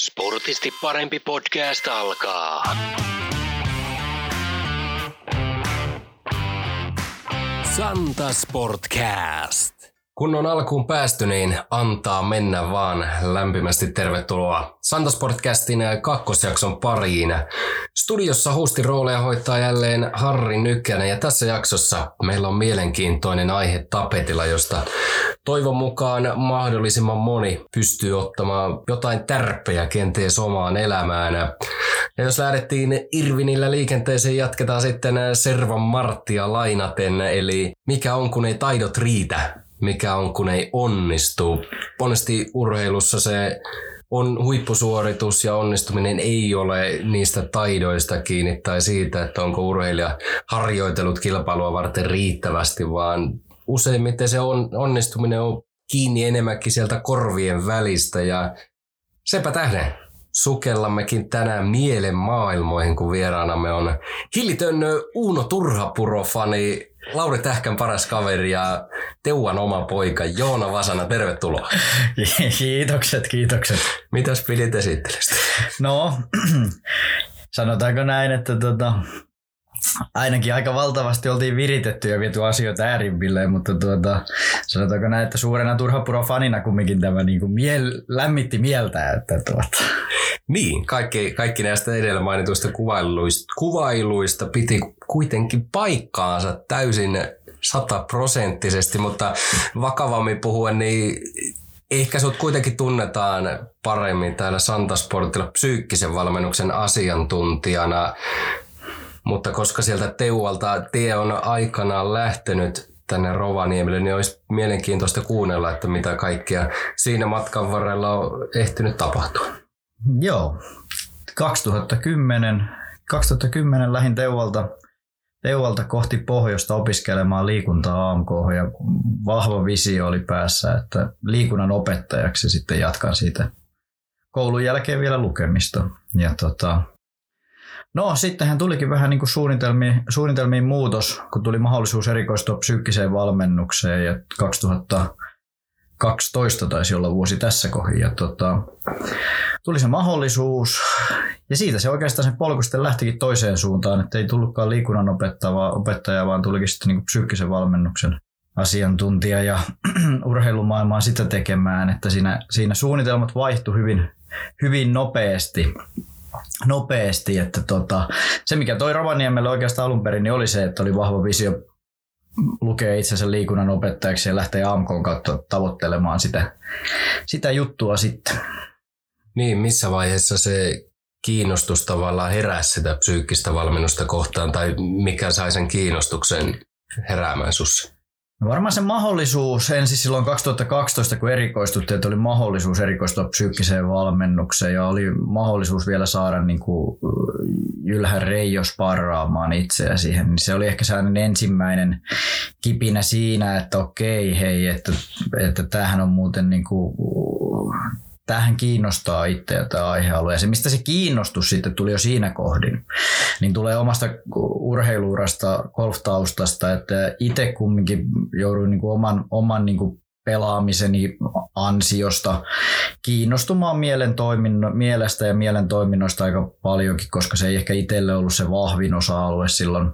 Sportisti parempi podcast alkaa. Santa Sportcast. Kun on alkuun päästy, niin antaa mennä vaan. Lämpimästi tervetuloa Santasportcastin kakkosjakson pariin. Studiossa hostin rooleja hoitaa jälleen Harri Nykänen ja tässä jaksossa meillä on mielenkiintoinen aihe tapetilla, josta toivon mukaan mahdollisimman moni pystyy ottamaan jotain tärppejä kenties omaan elämään. Ja jos lähdettiin Irvinillä liikenteeseen, jatketaan sitten Servan Marttia lainaten, eli mikä on kun ei taidot riitä mikä on, kun ei onnistu. Monesti urheilussa se on huippusuoritus ja onnistuminen ei ole niistä taidoista kiinni tai siitä, että onko urheilija harjoitellut kilpailua varten riittävästi, vaan useimmiten se on, onnistuminen on kiinni enemmänkin sieltä korvien välistä ja sepä tähden sukellammekin tänään mielen maailmoihin, kun vieraanamme on hillitön Uno Turhapuro-fani Lauri Tähkän paras kaveri ja Teuan oma poika Joona Vasana, tervetuloa. Kiitokset, kiitokset. Mitäs pidit esittelystä? No, sanotaanko näin, että tota, ainakin aika valtavasti oltiin viritetty ja viety asioita äärimpilleen, mutta tuota, sanotaanko näin, että suurena turhapuro fanina kumminkin tämä niin kuin miel, lämmitti mieltä. Että tuota. Niin, kaikki, kaikki näistä edellä mainituista kuvailuista, kuvailuista piti kuitenkin paikkaansa täysin sataprosenttisesti, mutta vakavammin puhuen, niin ehkä sut kuitenkin tunnetaan paremmin täällä Santasportilla psyykkisen valmennuksen asiantuntijana. Mutta koska sieltä Teualta tie on aikanaan lähtenyt tänne Rovaniemelle, niin olisi mielenkiintoista kuunnella, että mitä kaikkea siinä matkan varrella on ehtinyt tapahtua. Joo, 2010, 2010 lähin Teualta, Teualta kohti pohjoista opiskelemaan liikuntaa AMK ja vahva visio oli päässä, että liikunnan opettajaksi sitten jatkan siitä koulun jälkeen vielä lukemista. Ja tota, No sittenhän tulikin vähän niin kuin suunnitelmiin, suunnitelmiin muutos, kun tuli mahdollisuus erikoistua psyykkiseen valmennukseen ja 2012 taisi olla vuosi tässä kohin. Ja tota, tuli se mahdollisuus ja siitä se oikeastaan se polku sitten lähtikin toiseen suuntaan, että ei tullutkaan liikunnan opettaja, opettaja vaan tulikin sitten niin kuin psyykkisen valmennuksen asiantuntija ja urheilumaailmaa sitä tekemään, että siinä, siinä suunnitelmat vaihtui hyvin, hyvin nopeasti nopeasti. Että tota, se, mikä toi Rovaniemelle oikeastaan alun perin, niin oli se, että oli vahva visio lukea itsensä liikunnan opettajaksi ja lähteä AMK kautta tavoittelemaan sitä, sitä juttua sitten. Niin, missä vaiheessa se kiinnostus tavallaan heräsi sitä psyykkistä valmennusta kohtaan tai mikä sai sen kiinnostuksen heräämään sussa? No varmaan se mahdollisuus, ensin silloin 2012 kun erikoistuttiin, että oli mahdollisuus erikoistua psyykkiseen valmennukseen ja oli mahdollisuus vielä saada niin kuin Jylhä Reijo sparraamaan itseä siihen, niin se oli ehkä sellainen ensimmäinen kipinä siinä, että okei hei, että, että tämähän on muuten niin kuin tähän kiinnostaa itseä tämä aihealue. Ja se, mistä se kiinnostus sitten tuli jo siinä kohdin, niin tulee omasta urheiluurasta, golftaustasta, että itse kumminkin jouduin niin kuin oman, oman niin kuin pelaamiseni ansiosta kiinnostumaan mielen toiminno, mielestä ja mielen toiminnoista aika paljonkin, koska se ei ehkä itselle ollut se vahvin osa-alue silloin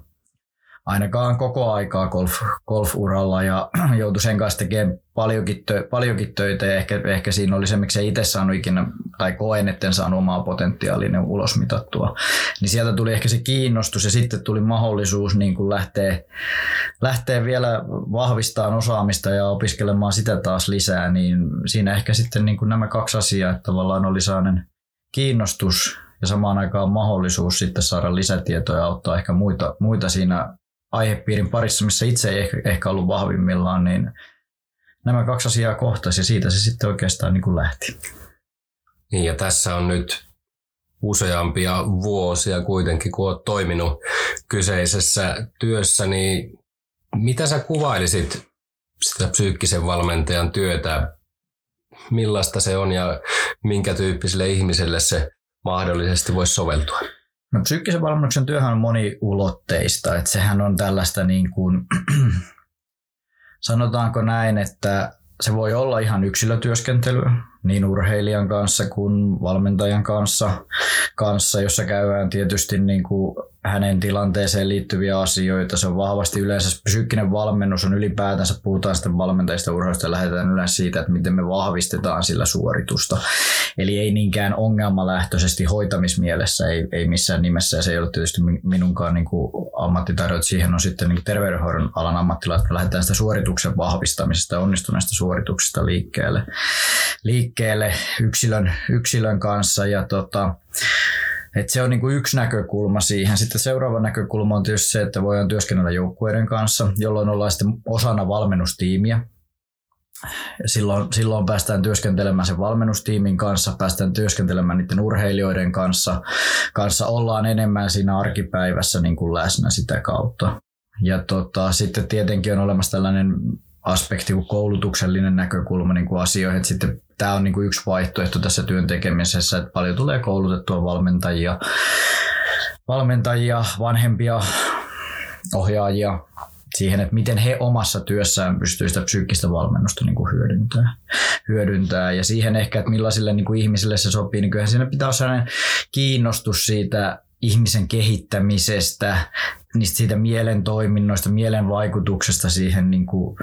ainakaan koko aikaa golf, golf-uralla ja joutui sen kanssa tekemään paljonkin, tö, paljonkin töitä ja ehkä, ehkä siinä oli se, miksi ei itse saanut ikinä tai koen, etten saanut omaa potentiaalinen ulosmitattua. Niin sieltä tuli ehkä se kiinnostus ja sitten tuli mahdollisuus niin kuin lähteä, lähteä vielä vahvistamaan osaamista ja opiskelemaan sitä taas lisää, niin siinä ehkä sitten niin kuin nämä kaksi asiaa, että tavallaan oli sellainen kiinnostus ja samaan aikaan mahdollisuus sitten saada lisätietoja ja auttaa ehkä muita, muita siinä aihepiirin parissa, missä itse ei ehkä, ehkä ollut vahvimmillaan, niin nämä kaksi asiaa kohtasi ja siitä se sitten oikeastaan niin kuin lähti. Niin ja tässä on nyt useampia vuosia kuitenkin, kun olet toiminut kyseisessä työssä, niin mitä sä kuvailisit sitä psyykkisen valmentajan työtä? Millaista se on ja minkä tyyppiselle ihmiselle se mahdollisesti voisi soveltua? No psyykkisen valmennuksen työhän on moniulotteista, että sehän on tällaista niin kuin, sanotaanko näin, että se voi olla ihan yksilötyöskentelyä, niin urheilijan kanssa kuin valmentajan kanssa, kanssa jossa käydään tietysti niin kuin hänen tilanteeseen liittyviä asioita. Se on vahvasti yleensä psyykkinen valmennus on ylipäätänsä, puhutaan sitten valmentajista urheilusta ja lähdetään yleensä siitä, että miten me vahvistetaan sillä suoritusta. Eli ei niinkään ongelmalähtöisesti hoitamismielessä, ei, ei missään nimessä, ja se ei ole tietysti minunkaan niin ammattitaidot, siihen on sitten niin terveydenhoidon alan ammattilaiset, että lähdetään sitä suorituksen vahvistamisesta ja onnistuneesta suorituksesta liikkeelle, liikkeelle yksilön, yksilön kanssa, ja tota, et se on niinku yksi näkökulma siihen. Sitten seuraava näkökulma on tietysti se, että voidaan työskennellä joukkueiden kanssa, jolloin ollaan sitten osana valmennustiimiä. Silloin, silloin päästään työskentelemään sen valmennustiimin kanssa, päästään työskentelemään niiden urheilijoiden kanssa. Kanssa ollaan enemmän siinä arkipäivässä niin kuin läsnä sitä kautta. Ja tota, sitten tietenkin on olemassa tällainen aspekti kuin koulutuksellinen näkökulma niin kuin asioihin. Että sitten tämä on niin kuin yksi vaihtoehto tässä työn tekemisessä, että paljon tulee koulutettua valmentajia, valmentajia vanhempia ohjaajia siihen, että miten he omassa työssään pystyy sitä psyykkistä valmennusta niin kuin hyödyntää, hyödyntää. Ja siihen ehkä, että millaisille niin kuin ihmisille se sopii, niin kyllähän siinä pitää olla sellainen kiinnostus siitä ihmisen kehittämisestä, niistä siitä mielen toiminnoista, mielen vaikutuksesta siihen niin kuin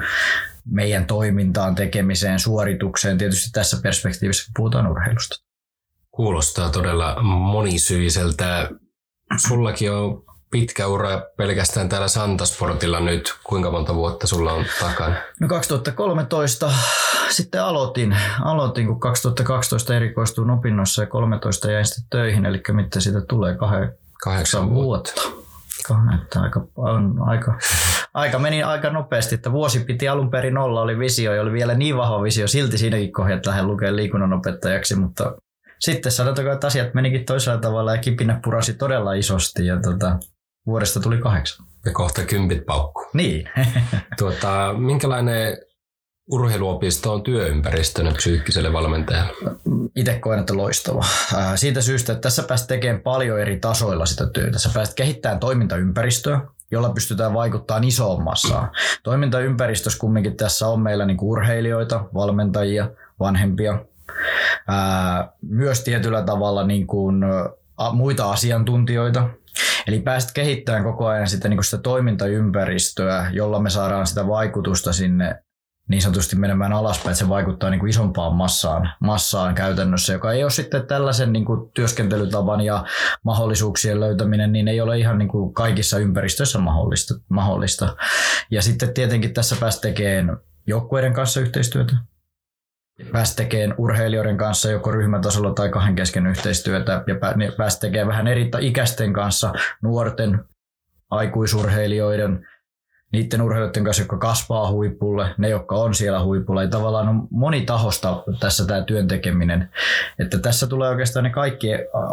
meidän toimintaan, tekemiseen, suoritukseen, tietysti tässä perspektiivissä, puhutaan urheilusta. Kuulostaa todella monisyiseltä. Sullakin on pitkä ura pelkästään täällä Santasportilla nyt. Kuinka monta vuotta sulla on takana? No 2013 sitten aloitin, aloitin kun 2012 erikoistuin opinnoissa ja 13 jäin sitten töihin, eli mitä siitä tulee, kahden, kahdeksan vuotta. vuotta että aika, on, aika, aika meni aika nopeasti, että vuosi piti alun perin olla, oli visio ja oli vielä niin vahva visio silti siinäkin kohdassa, että lähden lukemaan liikunnanopettajaksi, mutta sitten sanotaanko, että asiat menikin toisella tavalla ja kipinä purasi todella isosti ja tota, vuodesta tuli kahdeksan. Ja kohta kympit paukku. Niin. tuota, minkälainen urheiluopisto on työympäristönä psyykkiselle valmentajalle? Itse koen, että loistava. Siitä syystä, että tässä pääset tekemään paljon eri tasoilla sitä työtä. Sä pääset kehittämään toimintaympäristöä, jolla pystytään vaikuttamaan isoon massaan. Toimintaympäristössä kumminkin tässä on meillä niin urheilijoita, valmentajia, vanhempia, myös tietyllä tavalla niin kuin muita asiantuntijoita, Eli pääset kehittämään koko ajan sitä, niin sitä toimintaympäristöä, jolla me saadaan sitä vaikutusta sinne niin sanotusti menemään alaspäin, että se vaikuttaa niin kuin isompaan massaan, massaan käytännössä, joka ei ole sitten tällaisen niin kuin työskentelytavan ja mahdollisuuksien löytäminen, niin ei ole ihan niin kuin kaikissa ympäristöissä mahdollista. mahdollista. Ja sitten tietenkin tässä päästä tekemään joukkueiden kanssa yhteistyötä, päästä tekemään urheilijoiden kanssa joko ryhmätasolla tai kahden kesken yhteistyötä ja päästä tekemään vähän eri ikäisten kanssa, nuorten, aikuisurheilijoiden, niiden urheilijoiden kanssa, jotka kasvaa huipulle, ne, jotka on siellä huipulla. Ja tavallaan on monitahosta tässä tämä työn tekeminen. Että tässä tulee oikeastaan ne kaikki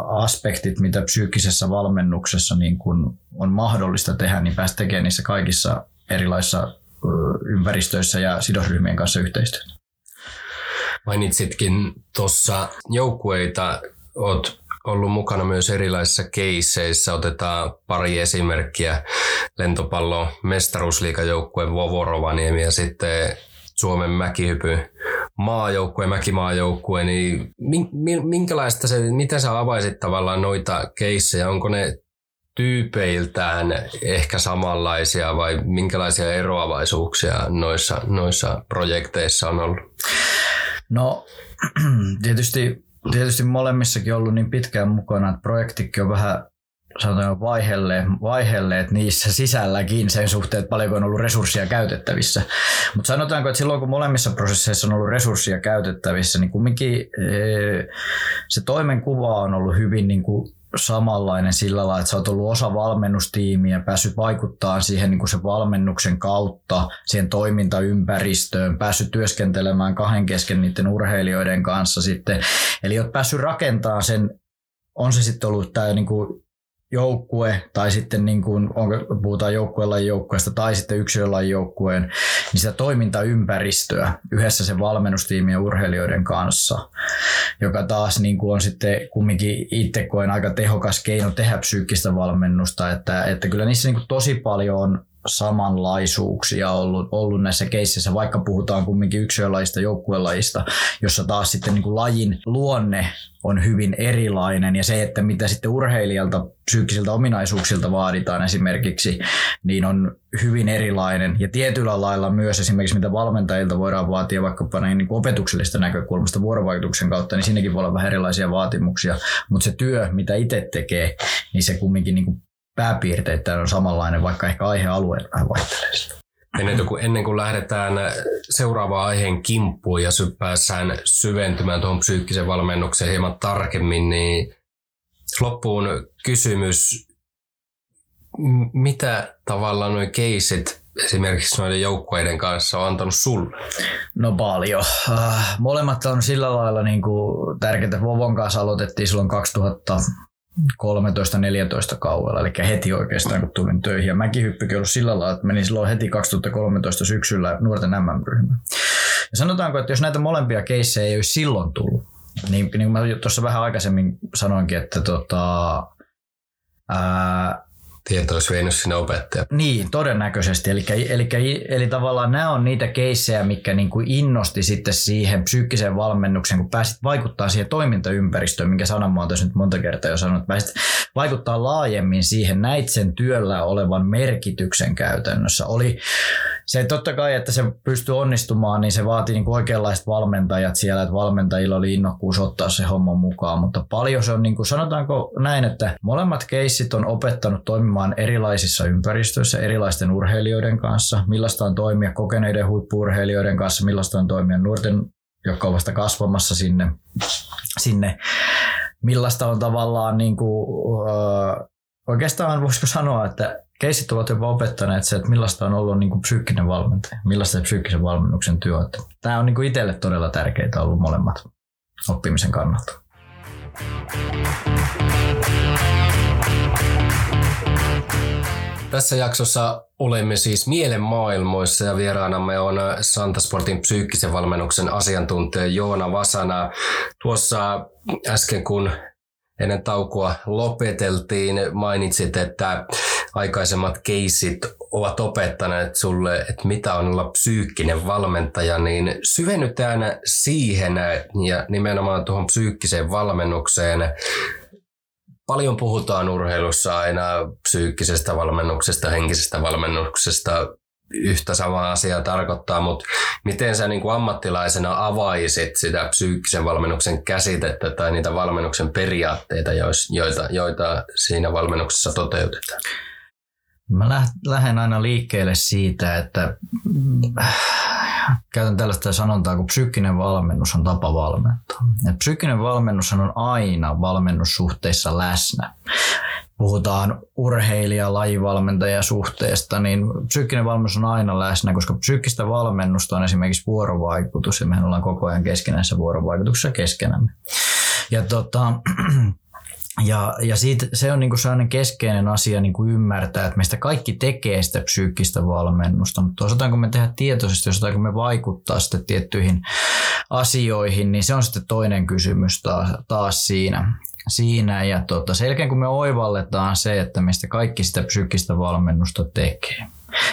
aspektit, mitä psyykkisessä valmennuksessa niin kun on mahdollista tehdä, niin päästä tekemään niissä kaikissa erilaisissa ympäristöissä ja sidosryhmien kanssa yhteistyötä. Mainitsitkin tuossa joukkueita, oot ollut mukana myös erilaisissa keisseissä. Otetaan pari esimerkkiä. Lentopallo mestaruusliikajoukkueen Vovorovaniemi ja sitten Suomen mäkihypy maajoukkue, mäkimaajoukkue, niin minkälaista se, miten sä avaisit tavallaan noita keissejä? Onko ne tyypeiltään ehkä samanlaisia vai minkälaisia eroavaisuuksia noissa, noissa projekteissa on ollut? No tietysti tietysti molemmissakin ollut niin pitkään mukana, että projektikin on vähän sanotaan vaihelleet, vaihelleet niissä sisälläkin sen suhteen, että paljonko on ollut resursseja käytettävissä. Mutta sanotaanko, että silloin kun molemmissa prosesseissa on ollut resursseja käytettävissä, niin kumminkin se toimenkuva on ollut hyvin niin kuin samanlainen sillä lailla, että sä oot ollut osa valmennustiimiä, päässyt vaikuttaa siihen niin kuin sen valmennuksen kautta, siihen toimintaympäristöön, päässyt työskentelemään kahden kesken niiden urheilijoiden kanssa sitten. Eli oot päässyt rakentamaan sen, on se sitten ollut tämä niin kuin joukkue tai sitten niin kuin, puhutaan joukkueen joukkueesta tai sitten yksilön joukkueen, niin sitä toimintaympäristöä yhdessä sen valmennustiimien urheilijoiden kanssa, joka taas niin kuin on sitten kumminkin itse koen aika tehokas keino tehdä psyykkistä valmennusta, että, että kyllä niissä niin kuin tosi paljon on samanlaisuuksia ollut, ollut näissä keisseissä, vaikka puhutaan kumminkin yksilölajista, joukkuelajista, jossa taas sitten niin kuin lajin luonne on hyvin erilainen ja se, että mitä sitten urheilijalta psyykkisiltä ominaisuuksilta vaaditaan esimerkiksi, niin on hyvin erilainen. Ja tietyllä lailla myös esimerkiksi mitä valmentajilta voidaan vaatia vaikkapa näin niin opetuksellista näkökulmasta vuorovaikutuksen kautta, niin siinäkin voi olla vähän erilaisia vaatimuksia. Mutta se työ, mitä itse tekee, niin se kumminkin niin kuin pääpiirteittäin on samanlainen, vaikka ehkä aihealue vähän vaihtelee Ennen kuin, ennen kuin lähdetään seuraavaan aiheen kimppuun ja päässään syventymään tuohon psyykkisen valmennukseen hieman tarkemmin, niin loppuun kysymys, mitä tavallaan nuo keisit esimerkiksi noiden joukkueiden kanssa on antanut sulle? No paljon. Äh, molemmat on sillä lailla niin kuin tärkeitä. Vovon kanssa aloitettiin silloin 2000 13-14 kaudella, eli heti oikeastaan kun tulin töihin. Ja mäkin hyppykin ollut sillä lailla, että menin silloin heti 2013 syksyllä nuorten MM-ryhmään. Ja sanotaanko, että jos näitä molempia keissejä ei olisi silloin tullut, niin, niin kuin mä tuossa vähän aikaisemmin sanoinkin, että tota, ää, tieto olisi vienyt sinne opettaja. Niin, todennäköisesti. Eli, eli, eli tavallaan nämä on niitä keissejä, mikä niin kuin innosti sitten siihen psyykkiseen valmennukseen, kun pääsit vaikuttaa siihen toimintaympäristöön, minkä sanamuoto nyt monta kertaa jo sanonut, pääsit vaikuttaa laajemmin siihen, näit sen työllä olevan merkityksen käytännössä. Oli se totta kai, että se pystyy onnistumaan, niin se vaatii niin oikeanlaiset valmentajat siellä, että valmentajilla oli innokkuus ottaa se homma mukaan, mutta paljon se on, niin kuin, sanotaanko näin, että molemmat keissit on opettanut toimimaan erilaisissa ympäristöissä, erilaisten urheilijoiden kanssa, millaista on toimia kokeneiden huippurheilijoiden kanssa, millaista on toimia nuorten, jotka ovat vasta kasvamassa sinne, sinne millaista on tavallaan niin kuin, oikeastaan voisiko sanoa, että keisit ovat jopa opettaneet se, että millaista on ollut niin kuin psyykkinen valmentaja, millaista se psyykkisen valmennuksen työ on. Tämä on niin kuin itselle todella tärkeää ollut molemmat oppimisen kannalta. Tässä jaksossa olemme siis mielenmaailmoissa ja vieraanamme on Santasportin psyykkisen valmennuksen asiantuntija Joona Vasana. Tuossa äsken kun ennen taukoa lopeteltiin, mainitsit, että aikaisemmat keisit ovat opettaneet sulle, että mitä on olla psyykkinen valmentaja, niin syvennytään siihen ja nimenomaan tuohon psyykkiseen valmennukseen. Paljon puhutaan urheilussa aina psyykkisestä valmennuksesta, henkisestä valmennuksesta, yhtä samaa asiaa tarkoittaa, mutta miten sä niin kuin ammattilaisena avaisit sitä psyykkisen valmennuksen käsitettä tai niitä valmennuksen periaatteita, joita, joita siinä valmennuksessa toteutetaan? Mä lähden aina liikkeelle siitä, että käytän tällaista sanontaa, kun psyykkinen valmennus on tapa valmentaa. Ja psyykkinen valmennus on aina valmennussuhteissa läsnä. Puhutaan urheilija lajivalmentaja suhteesta, niin psyykkinen valmennus on aina läsnä, koska psyykkistä valmennusta on esimerkiksi vuorovaikutus, ja mehän ollaan koko ajan keskenäisessä vuorovaikutuksessa keskenämme. Ja tota, ja, ja siitä, se on niinku sellainen keskeinen asia niinku ymmärtää, että meistä kaikki tekee sitä psyykkistä valmennusta, mutta osataanko me tehdä tietoisesti, osataanko me vaikuttaa sitten tiettyihin asioihin, niin se on sitten toinen kysymys taas, taas siinä. siinä. Ja tota, sen jälkeen kun me oivalletaan se, että meistä kaikki sitä psyykkistä valmennusta tekee,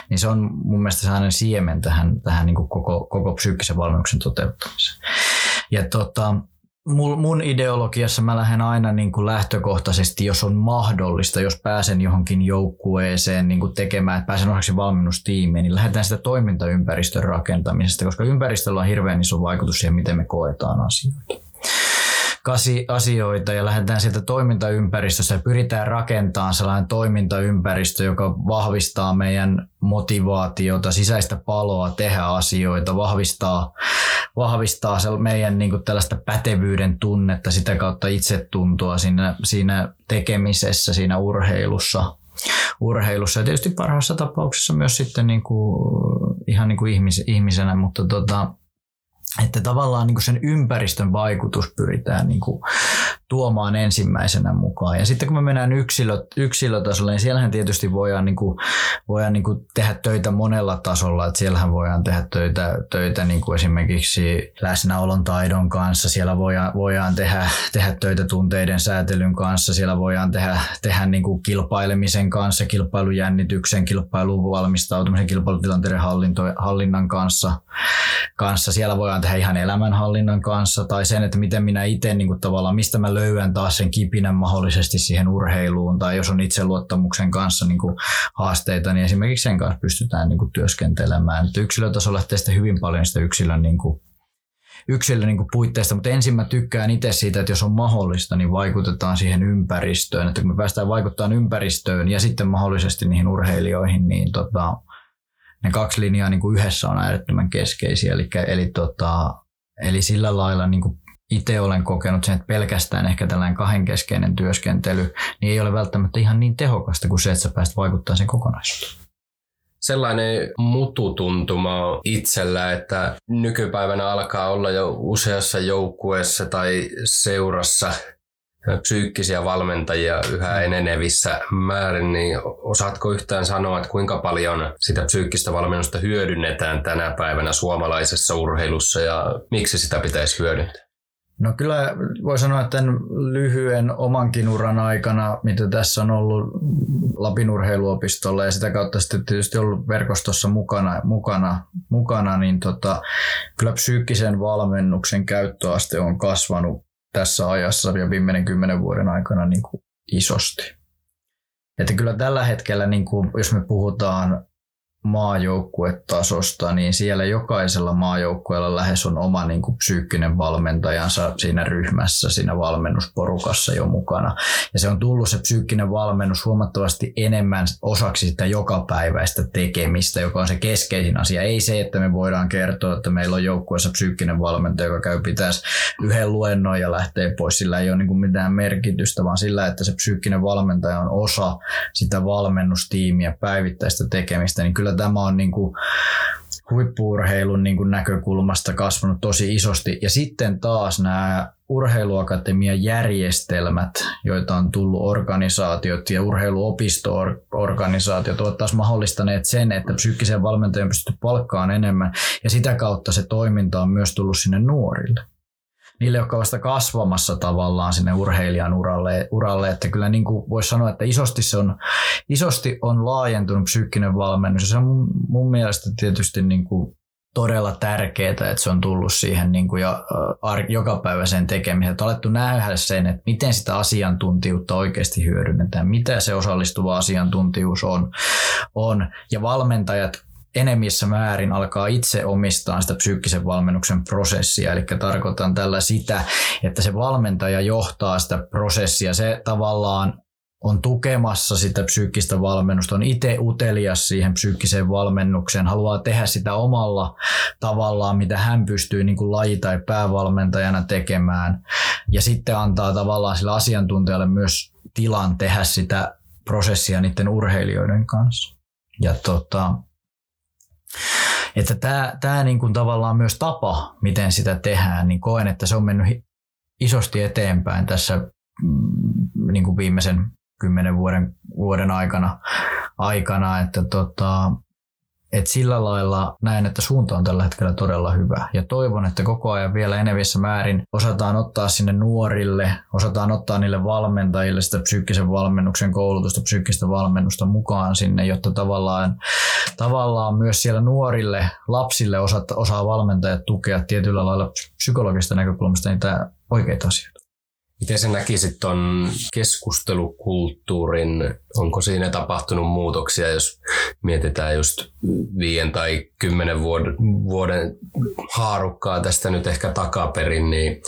niin se on mun mielestä sellainen siemen tähän, tähän niin koko, koko psyykkisen valmennuksen toteuttamiseen. Ja tota, mun ideologiassa mä lähden aina niin kuin lähtökohtaisesti, jos on mahdollista, jos pääsen johonkin joukkueeseen niin kuin tekemään, että pääsen osaksi valmennustiimiin, niin lähdetään sitä toimintaympäristön rakentamisesta, koska ympäristöllä on hirveän iso vaikutus siihen, miten me koetaan asioita asioita ja lähdetään sieltä toimintaympäristössä ja pyritään rakentamaan sellainen toimintaympäristö, joka vahvistaa meidän motivaatiota, sisäistä paloa tehdä asioita, vahvistaa, vahvistaa meidän niin kuin tällaista pätevyyden tunnetta, sitä kautta itsetuntoa siinä, siinä tekemisessä, siinä urheilussa, urheilussa ja tietysti parhaassa tapauksessa myös sitten niin kuin, ihan niin kuin ihmis, ihmisenä, mutta tota, että tavallaan niin kuin sen ympäristön vaikutus pyritään niin kuin tuomaan ensimmäisenä mukaan. Ja sitten kun me mennään yksilö, yksilötasolle, niin siellähän tietysti voidaan, niin kuin, voidaan niin kuin tehdä töitä monella tasolla. Että siellähän voidaan tehdä töitä, töitä niin kuin esimerkiksi läsnäolon taidon kanssa, siellä voidaan, voidaan tehdä, tehdä töitä tunteiden säätelyn kanssa, siellä voidaan tehdä, tehdä niin kuin kilpailemisen kanssa, kilpailujännityksen, kilpailuun valmistautumisen, kilpailutilanteiden hallinto, hallinnan kanssa, kanssa. Siellä voidaan tehdä ihan elämänhallinnan kanssa tai sen, että miten minä itse niin tavallaan, mistä mä löydän taas sen kipinän mahdollisesti siihen urheiluun tai jos on itseluottamuksen kanssa niin kuin haasteita, niin esimerkiksi sen kanssa pystytään niin kuin työskentelemään. Että yksilötasolla lähtee sitten hyvin paljon sitä yksilön niin kuin yksilön niin puitteista, mutta ensin mä tykkään itse siitä, että jos on mahdollista, niin vaikutetaan siihen ympäristöön. Että kun me päästään vaikuttamaan ympäristöön ja sitten mahdollisesti niihin urheilijoihin, niin tota, ne kaksi linjaa niin kuin yhdessä on äärettömän keskeisiä. Eli, eli, tota, eli sillä lailla niin kuin itse olen kokenut sen, että pelkästään ehkä tällainen kahdenkeskeinen työskentely niin ei ole välttämättä ihan niin tehokasta kuin se, että sä pääst vaikuttaa sen kokonaisuuteen sellainen mututuntuma itsellä, että nykypäivänä alkaa olla jo useassa joukkueessa tai seurassa psyykkisiä valmentajia yhä mm. enenevissä määrin, niin osaatko yhtään sanoa, että kuinka paljon sitä psyykkistä valmennusta hyödynnetään tänä päivänä suomalaisessa urheilussa ja miksi sitä pitäisi hyödyntää? No kyllä voi sanoa, että tämän lyhyen omankin uran aikana, mitä tässä on ollut Lapin urheiluopistolla ja sitä kautta sitten tietysti ollut verkostossa mukana, mukana, mukana niin tota, kyllä psyykkisen valmennuksen käyttöaste on kasvanut tässä ajassa ja viimeinen kymmenen vuoden aikana niin kuin isosti. Että kyllä tällä hetkellä, niin kuin, jos me puhutaan maajoukkuetasosta, niin siellä jokaisella maajoukkueella lähes on oma niin kuin psyykkinen valmentajansa siinä ryhmässä, siinä valmennusporukassa jo mukana. Ja se on tullut se psyykkinen valmennus huomattavasti enemmän osaksi sitä jokapäiväistä tekemistä, joka on se keskeisin asia. Ei se, että me voidaan kertoa, että meillä on joukkueessa psyykkinen valmentaja, joka käy pitäisi yhden luennon ja lähtee pois. Sillä ei ole niin kuin mitään merkitystä, vaan sillä, että se psyykkinen valmentaja on osa sitä valmennustiimiä, päivittäistä tekemistä, niin kyllä tämä on niin kuin huippuurheilun niin kuin näkökulmasta kasvanut tosi isosti. Ja sitten taas nämä urheiluakatemian järjestelmät, joita on tullut organisaatiot ja urheiluopisto-organisaatiot, ovat taas mahdollistaneet sen, että psyykkisen valmentajan pystyy palkkaan enemmän ja sitä kautta se toiminta on myös tullut sinne nuorille niille, jotka vasta kasvamassa tavallaan sinne urheilijan uralle, uralle että kyllä niin kuin voisi sanoa, että isosti, se on, isosti on laajentunut psyykkinen valmennus ja se on mun, mielestä tietysti niin kuin todella tärkeää, että se on tullut siihen niin kuin jo, ar- jokapäiväiseen tekemiseen. Että alettu nähdä sen, että miten sitä asiantuntijuutta oikeasti hyödynnetään, mitä se osallistuva asiantuntijuus on. on. Ja valmentajat enemmissä määrin alkaa itse omistaa sitä psyykkisen valmennuksen prosessia. Eli tarkoitan tällä sitä, että se valmentaja johtaa sitä prosessia. Se tavallaan on tukemassa sitä psyykkistä valmennusta, on itse utelias siihen psyykkiseen valmennukseen, haluaa tehdä sitä omalla tavallaan, mitä hän pystyy niin kuin laji- tai päävalmentajana tekemään. Ja sitten antaa tavallaan sille asiantuntijalle myös tilan tehdä sitä prosessia niiden urheilijoiden kanssa. Ja tota, että tämä, tämä niin kuin tavallaan myös tapa, miten sitä tehdään, niin koen, että se on mennyt isosti eteenpäin tässä mm, niin kuin viimeisen kymmenen vuoden, vuoden aikana, aikana että tota, et sillä lailla näen, että suunta on tällä hetkellä todella hyvä. Ja toivon, että koko ajan vielä enevissä määrin osataan ottaa sinne nuorille, osataan ottaa niille valmentajille sitä psyykkisen valmennuksen koulutusta, psyykkistä valmennusta mukaan sinne, jotta tavallaan, tavallaan myös siellä nuorille, lapsille osaa, osaa valmentajat tukea tietyllä lailla psykologista näkökulmasta niitä oikeita asioita. Miten sä näkisit tuon keskustelukulttuurin? Onko siinä tapahtunut muutoksia, jos mietitään just viien tai kymmenen vuoden, vuoden haarukkaa tästä nyt ehkä takaperin, niin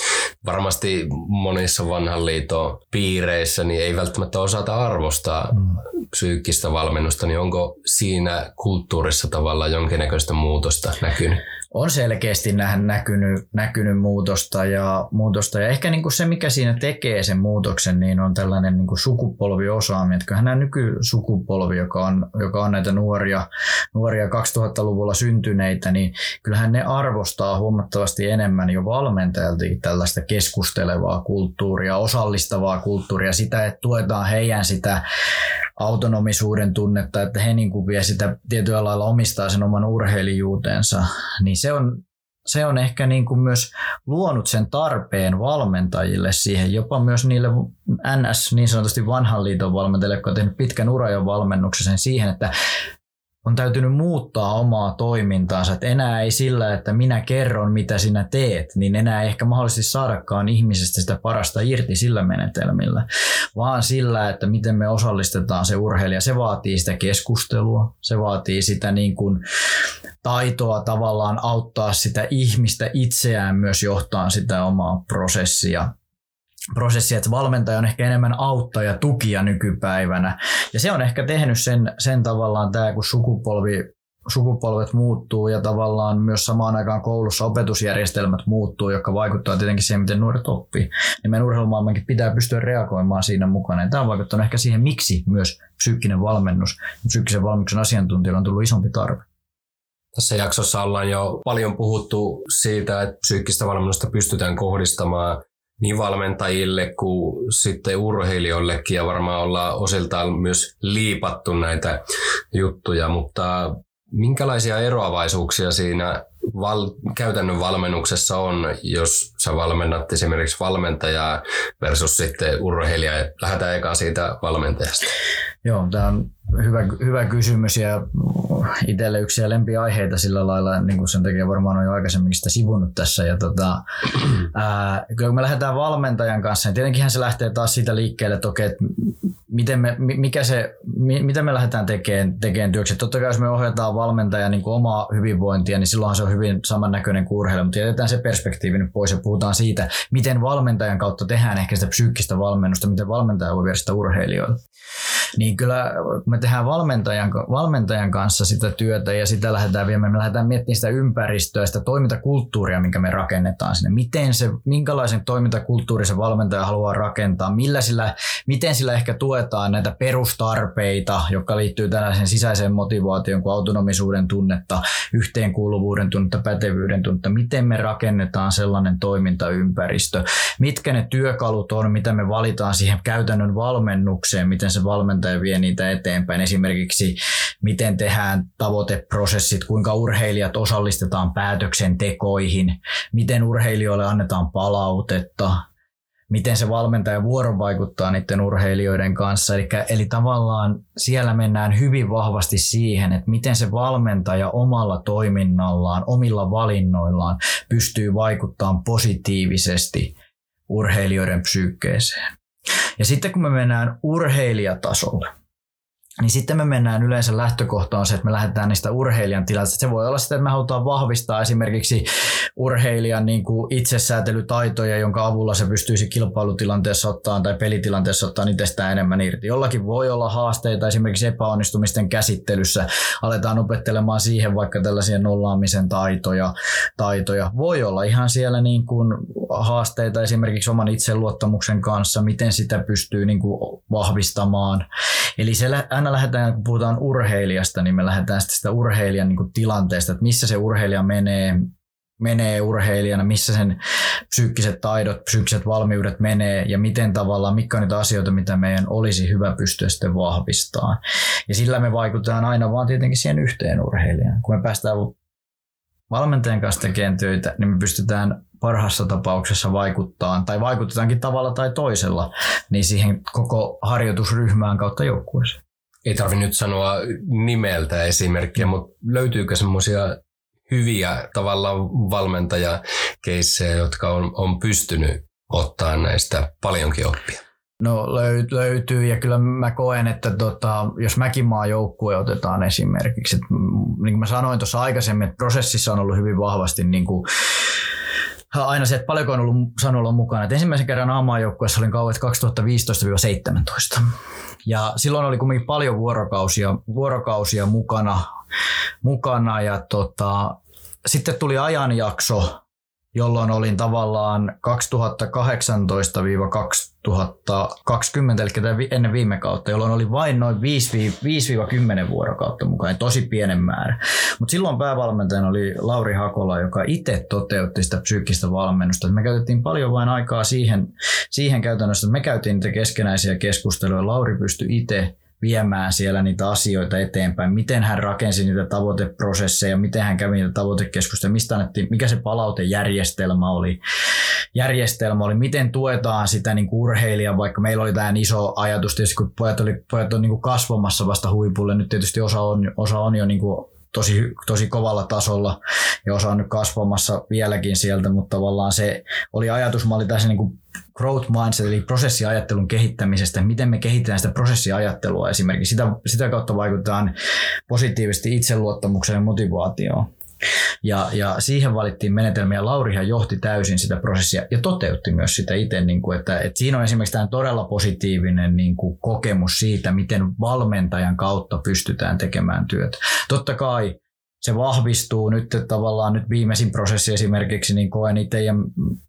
varmasti monissa vanhan liiton piireissä niin ei välttämättä osata arvostaa mm. psyykkistä valmennusta, niin onko siinä kulttuurissa tavallaan jonkinnäköistä muutosta näkynyt? On selkeästi näkynyt, näkynyt muutosta ja, muutosta. ja ehkä niin kuin se, mikä siinä tekee sen muutoksen, niin on tällainen niin kuin sukupolviosaaminen. Että kyllähän nämä nykysukupolvi, joka on, joka on näitä nuoria, nuoria 2000-luvulla syntyneitä, niin kyllähän ne arvostaa huomattavasti enemmän jo valmentajalta tällaista keskustelevaa kulttuuria, osallistavaa kulttuuria, sitä, että tuetaan heidän sitä autonomisuuden tunnetta, että he niin kuin vie sitä tietyllä lailla omistaa sen oman urheilijuutensa, niin se on, se on ehkä niin kuin myös luonut sen tarpeen valmentajille siihen, jopa myös niille NS, niin sanotusti vanhan liiton valmentajille, jotka on tehnyt pitkän urajan valmennuksen siihen, että on täytynyt muuttaa omaa toimintaansa, että enää ei sillä, että minä kerron mitä sinä teet, niin enää ei ehkä mahdollisesti saadakaan ihmisestä sitä parasta irti sillä menetelmillä, vaan sillä, että miten me osallistetaan se urheilija. Se vaatii sitä keskustelua, se vaatii sitä niin kuin taitoa tavallaan auttaa sitä ihmistä itseään myös johtaa sitä omaa prosessia prosessi, että valmentaja on ehkä enemmän auttaja, tukija nykypäivänä. Ja se on ehkä tehnyt sen, sen tavallaan tämä, kun sukupolvi, sukupolvet muuttuu ja tavallaan myös samaan aikaan koulussa opetusjärjestelmät muuttuu, jotka vaikuttaa tietenkin siihen, miten nuoret oppii. Niin meidän urheilumaailmankin pitää pystyä reagoimaan siinä mukana. Ja tämä on vaikuttanut ehkä siihen, miksi myös psyykkinen valmennus, psyykkisen valmennuksen asiantuntijoilla on tullut isompi tarve. Tässä jaksossa ollaan jo paljon puhuttu siitä, että psyykkistä valmennusta pystytään kohdistamaan niin valmentajille kuin sitten urheilijoillekin ja varmaan ollaan osiltaan myös liipattu näitä juttuja, mutta minkälaisia eroavaisuuksia siinä val- käytännön valmennuksessa on, jos sä valmennat esimerkiksi valmentajaa versus sitten urheilija. Lähdetään eka siitä valmentajasta. Joo, tämä on hyvä, hyvä kysymys ja itselle yksi lempiaiheita sillä lailla, niin kuin sen takia varmaan on jo aikaisemmin sitä sivunut tässä. Ja tota, ää, kyllä kun me lähdetään valmentajan kanssa, niin tietenkin se lähtee taas siitä liikkeelle, että okei, miten me, mikä se, mitä me lähdetään tekemään, tekemään työksi. Totta kai jos me ohjataan valmentajan niin omaa hyvinvointia, niin silloinhan se on hyvin samannäköinen kuin urheilu, mutta jätetään se perspektiivi nyt pois ja puhutaan siitä, miten valmentajan kautta tehdään ehkä sitä psyykkistä valmennusta, miten valmentaja voi viedä sitä urheilijoille. Niin kyllä kun me tehdään valmentajan, valmentajan kanssa sitä työtä ja sitä lähdetään viemään, me lähdetään miettimään sitä ympäristöä, sitä toimintakulttuuria, minkä me rakennetaan sinne. Miten se, minkälaisen toimintakulttuuri se valmentaja haluaa rakentaa, millä sillä, miten sillä ehkä tuetaan näitä perustarpeita, jotka liittyy tällaiseen sisäiseen motivaatioon kuin autonomisuuden tunnetta, yhteenkuuluvuuden tunnetta, pätevyyden tunnetta, miten me rakennetaan sellainen toimintaympäristö, mitkä ne työkalut on, mitä me valitaan siihen käytännön valmennukseen, miten se valmentaja vie niitä eteenpäin. Esimerkiksi miten tehdään tavoiteprosessit, kuinka urheilijat osallistetaan päätöksentekoihin, miten urheilijoille annetaan palautetta, miten se valmentaja vuorovaikuttaa niiden urheilijoiden kanssa. Eli, eli tavallaan siellä mennään hyvin vahvasti siihen, että miten se valmentaja omalla toiminnallaan, omilla valinnoillaan pystyy vaikuttamaan positiivisesti urheilijoiden psyykkeeseen. Ja sitten kun me mennään urheilijatasolle, niin sitten me mennään yleensä lähtökohtaan se, että me lähdetään niistä urheilijan tilasta. Se voi olla sitä, että me halutaan vahvistaa esimerkiksi urheilijan niin kuin itsesäätelytaitoja, jonka avulla se pystyisi kilpailutilanteessa ottaa tai pelitilanteessa ottaa itsestään enemmän irti. Jollakin voi olla haasteita esimerkiksi epäonnistumisten käsittelyssä. Aletaan opettelemaan siihen vaikka tällaisia nollaamisen taitoja. taitoja. Voi olla ihan siellä niin kuin haasteita esimerkiksi oman itseluottamuksen kanssa, miten sitä pystyy niin kuin vahvistamaan. Eli se aina lähdetään, kun puhutaan urheilijasta, niin me lähdetään sitten sitä urheilijan niin tilanteesta, että missä se urheilija menee, menee urheilijana, missä sen psyykkiset taidot, psyykkiset valmiudet menee ja miten tavallaan, mitkä on niitä asioita, mitä meidän olisi hyvä pystyä sitten vahvistamaan. Ja sillä me vaikutetaan aina vaan tietenkin siihen yhteen urheilijaan. Kun me päästään valmentajan kanssa tekemään töitä, niin me pystytään parhaassa tapauksessa vaikuttaa, tai vaikutetaankin tavalla tai toisella, niin siihen koko harjoitusryhmään kautta joukkueeseen ei tarvi nyt sanoa nimeltä esimerkkiä, mutta löytyykö semmoisia hyviä tavallaan valmentajakeissejä, jotka on, on pystynyt ottaa näistä paljonkin oppia? No löytyy ja kyllä mä koen, että tota, jos Mäkimaa joukkue otetaan esimerkiksi, että, niin kuin mä sanoin tuossa aikaisemmin, että prosessissa on ollut hyvin vahvasti niin kuin, aina se, että paljonko on ollut saanut olla mukana. Et ensimmäisen kerran A-maajoukkueessa olin kauet 2015-17. Ja silloin oli kuitenkin paljon vuorokausia, vuorokausia mukana, mukana ja tota, sitten tuli ajanjakso, jolloin olin tavallaan 2018-2020, eli ennen viime kautta, jolloin oli vain noin 5-10 vuorokautta mukaan, tosi pienen määrä. Mutta silloin päävalmentajana oli Lauri Hakola, joka itse toteutti sitä psyykkistä valmennusta. Me käytettiin paljon vain aikaa siihen, siihen käytännössä, että me käytiin niitä keskenäisiä keskusteluja. Lauri pystyi itse viemään siellä niitä asioita eteenpäin, miten hän rakensi niitä tavoiteprosesseja, miten hän kävi niitä tavoitekeskusteluja, mistä annettiin, mikä se palautejärjestelmä oli, järjestelmä oli, miten tuetaan sitä niin kuin urheilijaa, vaikka meillä oli tämä iso ajatus, tietysti kun pojat, oli, pojat on niin kuin kasvamassa vasta huipulle, nyt tietysti osa on, osa on jo niin kuin tosi, tosi kovalla tasolla ja osa on nyt kasvamassa vieläkin sieltä, mutta tavallaan se oli ajatusmalli tässä niin kuin growth mindset, eli prosessiajattelun kehittämisestä, miten me kehitetään sitä prosessiajattelua esimerkiksi. Sitä, sitä kautta vaikutetaan positiivisesti itseluottamukseen ja motivaatioon. Ja, ja siihen valittiin menetelmiä. Laurihan johti täysin sitä prosessia ja toteutti myös sitä itse, niin kuin, että, että siinä on esimerkiksi tämä todella positiivinen niin kuin, kokemus siitä, miten valmentajan kautta pystytään tekemään työtä. Totta kai se vahvistuu nyt että tavallaan nyt viimeisin prosessi esimerkiksi, niin koen itse ja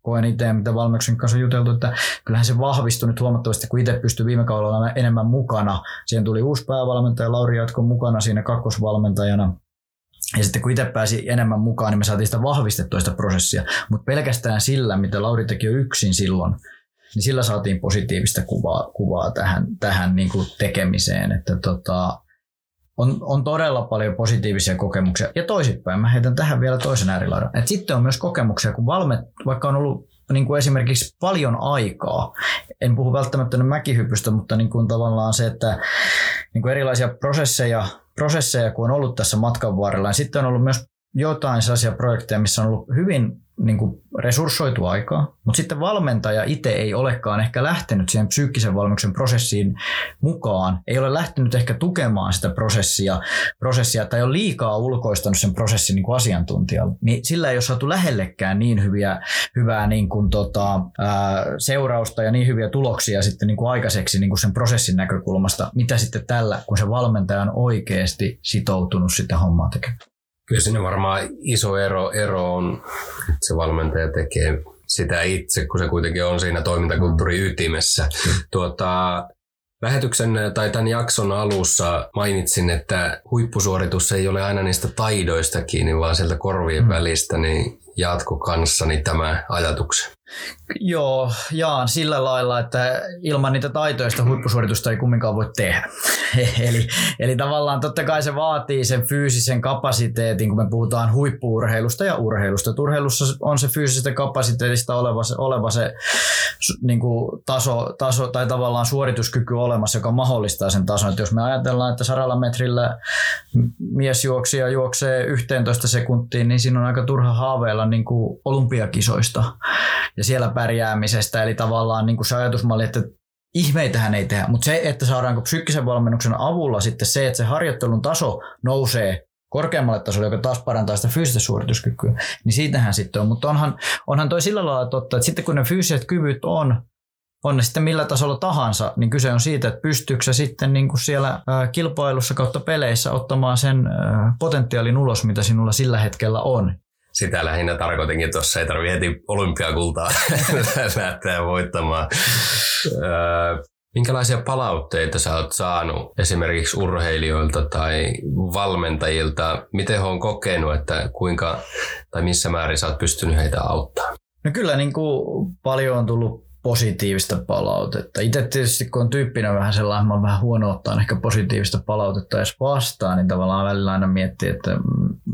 koen itse, mitä valmennuksen kanssa on juteltu, että kyllähän se vahvistui nyt huomattavasti, kun itse pystyi viime kaudella enemmän mukana. Siihen tuli uusi päävalmentaja, Lauri Jatko mukana siinä kakkosvalmentajana. Ja sitten kun itse pääsi enemmän mukaan, niin me saatiin sitä vahvistettua sitä prosessia. Mutta pelkästään sillä, mitä Lauri teki yksin silloin, niin sillä saatiin positiivista kuvaa, kuvaa tähän, tähän niin kuin tekemiseen. Että tota, on, on todella paljon positiivisia kokemuksia. Ja toisinpäin, mä heitän tähän vielä toisen äärilaidan. Et sitten on myös kokemuksia, kun valmet, vaikka on ollut niin kuin esimerkiksi paljon aikaa, en puhu välttämättä mäkihypystä, mutta niin kuin tavallaan se, että niin kuin erilaisia prosesseja, prosesseja, kun on ollut tässä matkan varrella, niin sitten on ollut myös jotain sellaisia projekteja, missä on ollut hyvin niin kuin resurssoitu aikaa, mutta sitten valmentaja itse ei olekaan ehkä lähtenyt siihen psyykkisen valmennuksen prosessiin mukaan, ei ole lähtenyt ehkä tukemaan sitä prosessia, prosessia tai on liikaa ulkoistanut sen prosessin niin kuin asiantuntijalle, niin sillä ei ole saatu lähellekään niin hyviä, hyvää niin kuin tota, ää, seurausta ja niin hyviä tuloksia sitten niin kuin aikaiseksi niin kuin sen prosessin näkökulmasta, mitä sitten tällä, kun se valmentaja on oikeasti sitoutunut sitä hommaa tekemään. Kyllä siinä varmaan iso ero, ero on, että se valmentaja tekee sitä itse, kun se kuitenkin on siinä toimintakulttuurin ytimessä. Tuota, Lähetyksen tai tämän jakson alussa mainitsin, että huippusuoritus ei ole aina niistä taidoista kiinni, vaan sieltä korvien mm. välistä, niin jatko kanssani tämä ajatuksen? Joo, jaan sillä lailla, että ilman niitä taitoista huippusuoritusta ei kumminkaan voi tehdä. eli, eli tavallaan totta kai se vaatii sen fyysisen kapasiteetin, kun me puhutaan huippuurheilusta ja urheilusta. urheilussa on se fyysisestä kapasiteetista oleva se, oleva se niin kuin taso, taso tai tavallaan suorituskyky olemassa, joka mahdollistaa sen tason. Että jos me ajatellaan, että saralla metrillä miesjuoksija juoksee 11 sekuntiin, niin siinä on aika turha haaveilla niin kuin olympiakisoista ja siellä pärjäämisestä. Eli tavallaan niin kuin se ajatusmalli, että ihmeitähän ei tehdä, mutta se, että saadaanko psyykkisen valmennuksen avulla sitten se, että se harjoittelun taso nousee korkeammalle tasolle, joka taas parantaa sitä fyysistä suorituskykyä, niin siitähän sitten on. Mutta onhan, onhan toi sillä lailla totta, että sitten kun ne fyysiset kyvyt on, on ne sitten millä tasolla tahansa, niin kyse on siitä, että pystyykö sitten niin kuin siellä kilpailussa kautta peleissä ottamaan sen potentiaalin ulos, mitä sinulla sillä hetkellä on sitä lähinnä tarkoitinkin tuossa, ei tarvitse heti olympiakultaa lähteä voittamaan. Minkälaisia palautteita sä oot saanut esimerkiksi urheilijoilta tai valmentajilta? Miten he on kokenut, että kuinka tai missä määrin sä oot pystynyt heitä auttamaan? No kyllä niin kuin paljon on tullut positiivista palautetta. Itse tietysti kun on tyyppinä vähän sellainen, mä vähän huono ottaa ehkä positiivista palautetta edes vastaan, niin tavallaan välillä aina miettii, että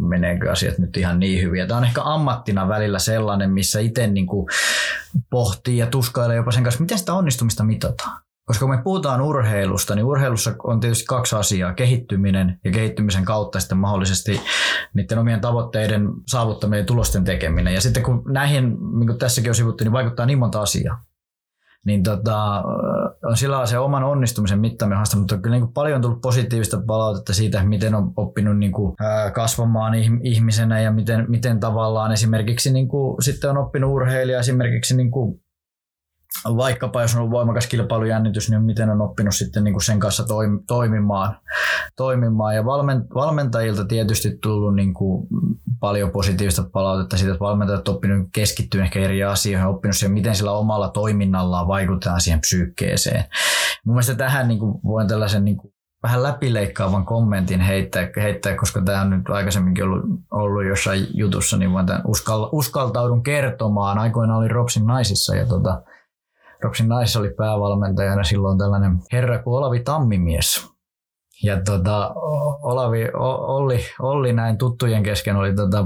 meneekö asiat nyt ihan niin hyvin. Tämä on ehkä ammattina välillä sellainen, missä itse niin kuin pohtii ja tuskailee jopa sen kanssa, miten sitä onnistumista mitataan. Koska kun me puhutaan urheilusta, niin urheilussa on tietysti kaksi asiaa, kehittyminen ja kehittymisen kautta sitten mahdollisesti niiden omien tavoitteiden saavuttaminen ja tulosten tekeminen. Ja sitten kun näihin, niin kuin tässäkin on sivuttu, niin vaikuttaa niin monta asiaa niin tota, on sillä se oman onnistumisen mittaaminen haaste, mutta kyllä niin kuin paljon on tullut positiivista palautetta siitä, miten on oppinut niin kuin, kasvamaan ihmisenä ja miten, miten tavallaan esimerkiksi niin kuin, sitten on oppinut urheilija esimerkiksi niin kuin, vaikkapa jos on ollut voimakas kilpailujännitys, niin miten on oppinut sitten niin kuin sen kanssa toimimaan. toimimaan. Ja valmentajilta tietysti tullut niin kuin paljon positiivista palautetta siitä, että valmentajat oppinut keskittyä ehkä eri asioihin, oppinut siihen, miten sillä omalla toiminnallaan vaikuttaa siihen psyykkeeseen. Mun mielestä tähän niin kuin, voin tällaisen niin kuin, vähän läpileikkaavan kommentin heittää, heittää, koska tämä on nyt aikaisemminkin ollut, ollut jossain jutussa, niin voin tämän uskal, uskaltaudun kertomaan. Aikoinaan oli Ropsin naisissa ja tota, Ropsin naisissa oli päävalmentajana silloin tällainen herra kuin Olavi Tammimies. Ja tota, Olavi, Olli, Olli näin tuttujen kesken oli tota,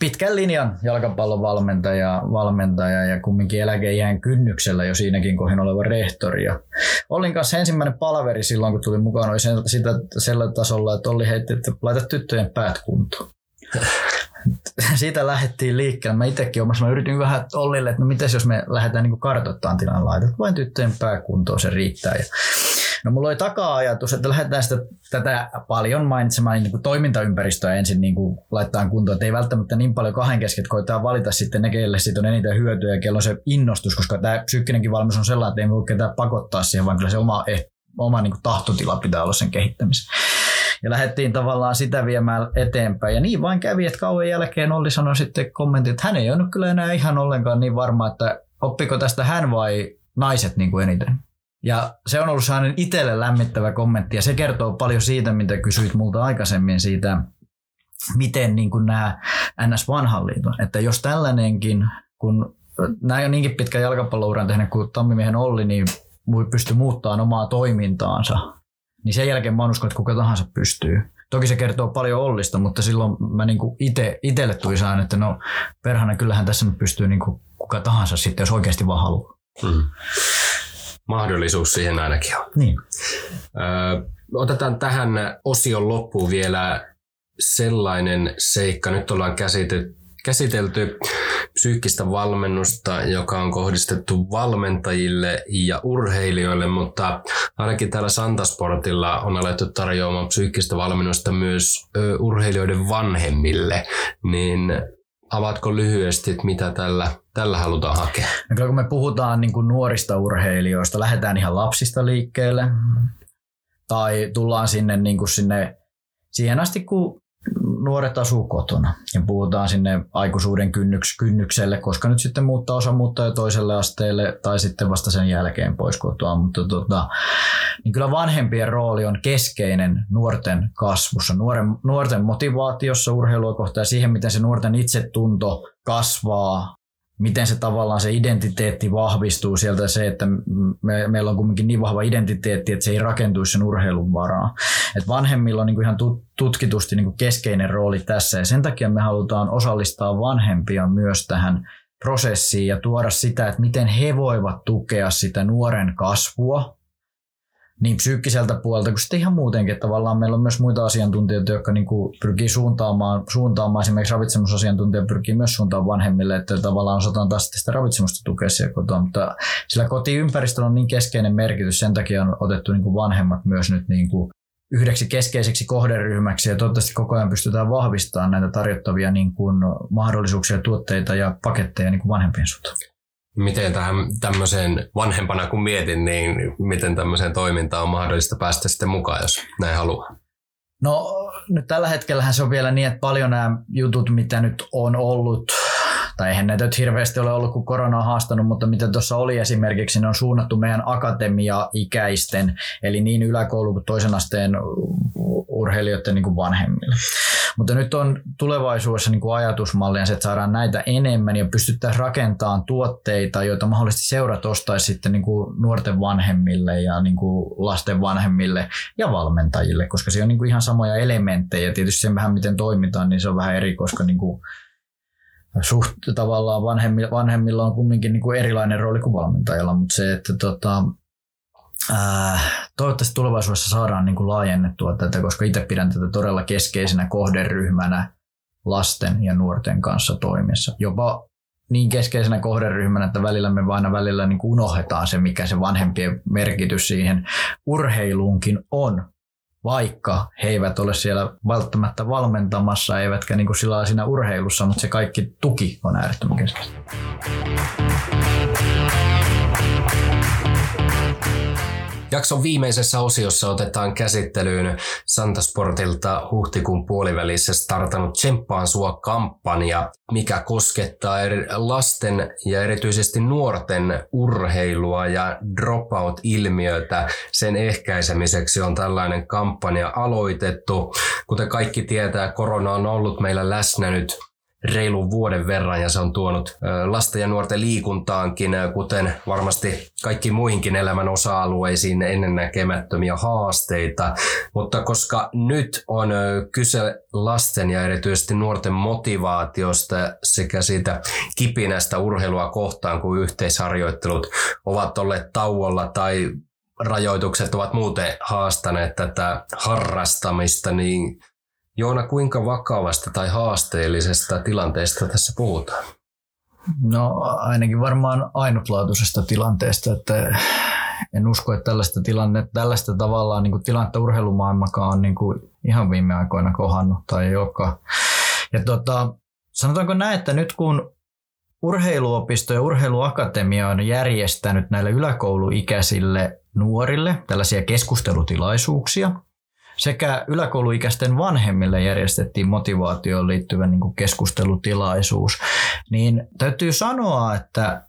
pitkän linjan jalkapallon valmentaja, valmentaja ja kumminkin eläkeijän kynnyksellä jo siinäkin kohin oleva rehtori. Ja Ollin kanssa ensimmäinen palaveri silloin, kun tuli mukaan, oli sen, sitä sellä tasolla, että Olli heitti, että laita tyttöjen päät kuntoon. Siitä lähdettiin liikkeelle. Mä itsekin omassa, mä yritin vähän Ollille, että no mitäs jos me lähdetään niin kartoittamaan tilanne laitet, vain tyttöjen pääkuntoon se riittää. Ja No mulla oli taka-ajatus, että lähdetään sitä, tätä paljon mainitsemaan niin kuin toimintaympäristöä ensin niin kuin laittaa kuntoon, että ei välttämättä niin paljon kahden kesken, koetaan valita sitten ne, keille siitä on eniten hyötyä ja kello on se innostus, koska tämä psyykkinenkin valmennus on sellainen, että ei voi ketään pakottaa siihen, vaan kyllä se oma, oma niin kuin tahtotila pitää olla sen kehittämisen. Ja lähdettiin tavallaan sitä viemään eteenpäin. Ja niin vain kävi, että kauan jälkeen Olli sanoi sitten kommentti, että hän ei ole kyllä enää ihan ollenkaan niin varma, että oppiko tästä hän vai naiset niin kuin eniten. Ja se on ollut sellainen itselle lämmittävä kommentti ja se kertoo paljon siitä, mitä kysyit multa aikaisemmin siitä, miten niin kuin nämä NS vanhan liiton, että jos tällainenkin, kun näin on niinkin pitkä jalkapallouran tehnyt kuin Tammimiehen Olli, niin pysty muuttamaan omaa toimintaansa, niin sen jälkeen mä uskon, että kuka tahansa pystyy. Toki se kertoo paljon Ollista, mutta silloin mä niinku ite, itelle tuisaan, että no perhana kyllähän tässä nyt pystyy niinku kuka tahansa sitten, jos oikeasti vaan haluaa. Mm mahdollisuus siihen ainakin on. Niin. Ö, otetaan tähän osion loppuun vielä sellainen seikka. Nyt ollaan käsitelty, käsitelty psyykkistä valmennusta, joka on kohdistettu valmentajille ja urheilijoille, mutta ainakin täällä Santasportilla on alettu tarjoamaan psyykkistä valmennusta myös urheilijoiden vanhemmille. Niin Avaatko lyhyesti, että mitä tällä, tällä halutaan hakea? No kun me puhutaan niin kuin nuorista urheilijoista, lähdetään ihan lapsista liikkeelle tai tullaan sinne, niin kuin sinne siihen asti, kun nuoret asuu kotona ja puhutaan sinne aikuisuuden kynnyks, kynnykselle, koska nyt sitten muuttaa osa muuttaa jo toiselle asteelle tai sitten vasta sen jälkeen pois kotoa. Mutta tota, niin kyllä vanhempien rooli on keskeinen nuorten kasvussa, nuoren, nuorten motivaatiossa urheilua kohtaan ja siihen, miten se nuorten itsetunto kasvaa miten se tavallaan se identiteetti vahvistuu sieltä se, että me, meillä on kuitenkin niin vahva identiteetti, että se ei rakentuisi sen urheilun varaan. Et vanhemmilla on niin kuin ihan tutkitusti niin kuin keskeinen rooli tässä ja sen takia me halutaan osallistaa vanhempia myös tähän prosessiin ja tuoda sitä, että miten he voivat tukea sitä nuoren kasvua niin psyykkiseltä puolelta kuin sitten ihan muutenkin. Että tavallaan meillä on myös muita asiantuntijoita, jotka niin kuin pyrkii suuntaamaan, suuntaamaan, esimerkiksi ravitsemusasiantuntija pyrkii myös suuntaamaan vanhemmille, että tavallaan osataan taas sitä ravitsemusta tukea siellä kotona. Mutta sillä kotiympäristöllä on niin keskeinen merkitys, sen takia on otettu niin kuin vanhemmat myös nyt niin kuin yhdeksi keskeiseksi kohderyhmäksi ja toivottavasti koko ajan pystytään vahvistamaan näitä tarjottavia niin kuin mahdollisuuksia, tuotteita ja paketteja niin kuin vanhempien suhteen. Miten tähän tämmöiseen vanhempana kun mietin, niin miten tämmöiseen toimintaan on mahdollista päästä sitten mukaan, jos näin haluaa? No nyt tällä hetkellä se on vielä niin, että paljon nämä jutut, mitä nyt on ollut tai eihän näitä nyt hirveästi ole ollut, kun korona on haastanut, mutta mitä tuossa oli esimerkiksi, ne on suunnattu meidän akatemia-ikäisten, eli niin yläkoulu kuin toisen asteen urheilijoiden niin kuin vanhemmille. Mutta nyt on tulevaisuudessa niin kuin ajatusmallia että saadaan näitä enemmän ja pystyttäisiin rakentamaan tuotteita, joita mahdollisesti seurat ostaisi sitten niin kuin nuorten vanhemmille ja niin kuin lasten vanhemmille ja valmentajille, koska se on niin kuin ihan samoja elementtejä. Tietysti se vähän miten toimitaan, niin se on vähän eri, koska niin kuin suht tavallaan vanhemmilla, vanhemmilla on kumminkin niin kuin erilainen rooli kuin valmentajalla, mutta se, että tota, ää, toivottavasti tulevaisuudessa saadaan niin kuin laajennettua tätä, koska itse pidän tätä todella keskeisenä kohderyhmänä lasten ja nuorten kanssa toimissa. Jopa niin keskeisenä kohderyhmänä, että välillä me vain välillä niin unohdetaan se, mikä se vanhempien merkitys siihen urheiluunkin on vaikka he eivät ole siellä välttämättä valmentamassa, eivätkä niin kuin sillä siinä urheilussa, mutta se kaikki tuki on äärettömän keskeistä. Jakson viimeisessä osiossa otetaan käsittelyyn Santasportilta huhtikuun puolivälissä startannut Tsemppaan sua kampanja, mikä koskettaa eri lasten ja erityisesti nuorten urheilua ja dropout-ilmiötä. Sen ehkäisemiseksi on tällainen kampanja aloitettu. Kuten kaikki tietää, korona on ollut meillä läsnä nyt reilun vuoden verran ja se on tuonut lasten ja nuorten liikuntaankin, kuten varmasti kaikki muihinkin elämän osa-alueisiin ennennäkemättömiä haasteita. Mutta koska nyt on kyse lasten ja erityisesti nuorten motivaatiosta sekä siitä kipinästä urheilua kohtaan, kun yhteisharjoittelut ovat olleet tauolla tai rajoitukset ovat muuten haastaneet tätä harrastamista, niin Joona, kuinka vakavasta tai haasteellisesta tilanteesta tässä puhutaan? No ainakin varmaan ainutlaatuisesta tilanteesta, että en usko, että tällaista, tilanne, tällaista tavallaan niin kuin tilannetta urheilumaailmakaan on niin kuin ihan viime aikoina kohannut tai olekaan. Ja tota, sanotaanko näin, että nyt kun urheiluopisto ja urheiluakatemia on järjestänyt näille yläkouluikäisille nuorille tällaisia keskustelutilaisuuksia, sekä yläkouluikäisten vanhemmille järjestettiin motivaatioon liittyvä niin kuin keskustelutilaisuus, niin täytyy sanoa, että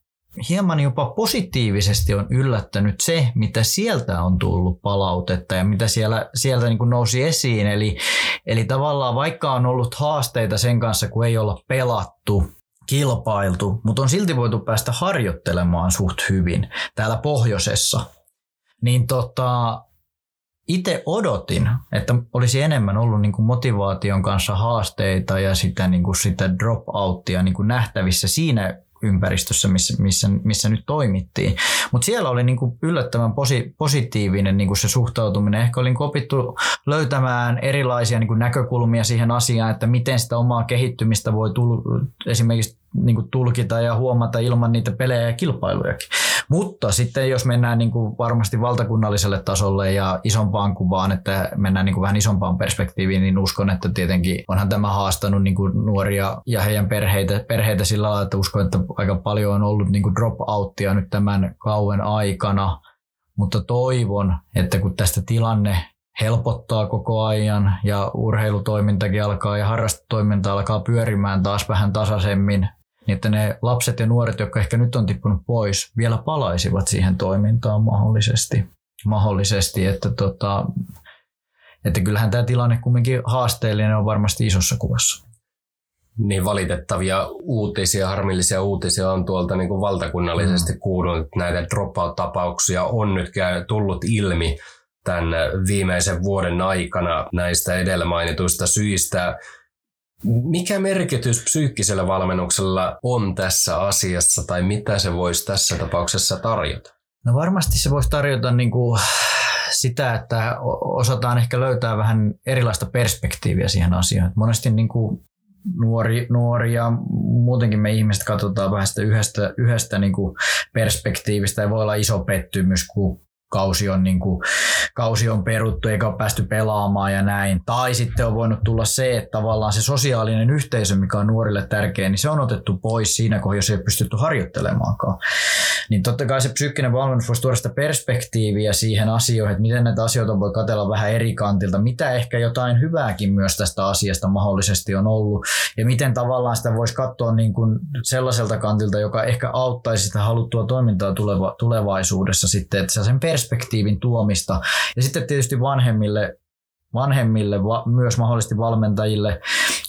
hieman jopa positiivisesti on yllättänyt se, mitä sieltä on tullut palautetta ja mitä siellä, sieltä niin kuin nousi esiin. Eli, eli tavallaan vaikka on ollut haasteita sen kanssa, kun ei olla pelattu, kilpailtu, mutta on silti voitu päästä harjoittelemaan suht hyvin täällä pohjoisessa, niin tota, itse odotin, että olisi enemmän ollut niin kuin motivaation kanssa haasteita ja sitä, niin kuin sitä dropouttia niin kuin nähtävissä siinä ympäristössä, missä, missä, missä nyt toimittiin. Mutta siellä oli niin kuin yllättävän posi, positiivinen niin kuin se suhtautuminen. Ehkä olin opittu löytämään erilaisia niin kuin näkökulmia siihen asiaan, että miten sitä omaa kehittymistä voi tulla esimerkiksi niin tulkita ja huomata ilman niitä pelejä ja kilpailujakin. Mutta sitten jos mennään niin kuin varmasti valtakunnalliselle tasolle ja isompaan kuvaan, että mennään niin kuin vähän isompaan perspektiiviin, niin uskon, että tietenkin onhan tämä haastanut niin kuin nuoria ja heidän perheitä, perheitä sillä lailla, että uskon, että aika paljon on ollut niin kuin drop-outtia nyt tämän kauen aikana. Mutta toivon, että kun tästä tilanne helpottaa koko ajan ja urheilutoimintakin alkaa ja harrastustoiminta alkaa pyörimään taas vähän tasaisemmin, niin että ne lapset ja nuoret, jotka ehkä nyt on tippunut pois, vielä palaisivat siihen toimintaan mahdollisesti. mahdollisesti että, tota, että kyllähän tämä tilanne kumminkin haasteellinen on varmasti isossa kuvassa. Niin valitettavia uutisia, harmillisia uutisia on tuolta niin kuin valtakunnallisesti mm. kuulunut. Näitä dropout-tapauksia on nyt tullut ilmi tämän viimeisen vuoden aikana näistä edellä mainituista syistä. Mikä merkitys psyykkisellä valmennuksella on tässä asiassa tai mitä se voisi tässä tapauksessa tarjota? No varmasti se voisi tarjota niin kuin sitä, että osataan ehkä löytää vähän erilaista perspektiiviä siihen asiaan. Monesti niin kuin nuori, nuori ja muutenkin me ihmiset katsotaan vähän sitä yhdestä, yhdestä niin kuin perspektiivistä ja voi olla iso pettymys, kun kausi on, niin kuin, kausi on peruttu eikä ole päästy pelaamaan ja näin. Tai sitten on voinut tulla se, että tavallaan se sosiaalinen yhteisö, mikä on nuorille tärkeä, niin se on otettu pois siinä kohdassa, jos ei ole pystytty harjoittelemaankaan. Niin totta kai se psyykkinen valmennus voisi tuoda sitä perspektiiviä siihen asioihin, että miten näitä asioita voi katella vähän eri kantilta, mitä ehkä jotain hyvääkin myös tästä asiasta mahdollisesti on ollut, ja miten tavallaan sitä voisi katsoa niin kuin sellaiselta kantilta, joka ehkä auttaisi sitä haluttua toimintaa tuleva, tulevaisuudessa sitten, että sen pers- perspektiivin tuomista. Ja sitten tietysti vanhemmille, vanhemmille va, myös mahdollisesti valmentajille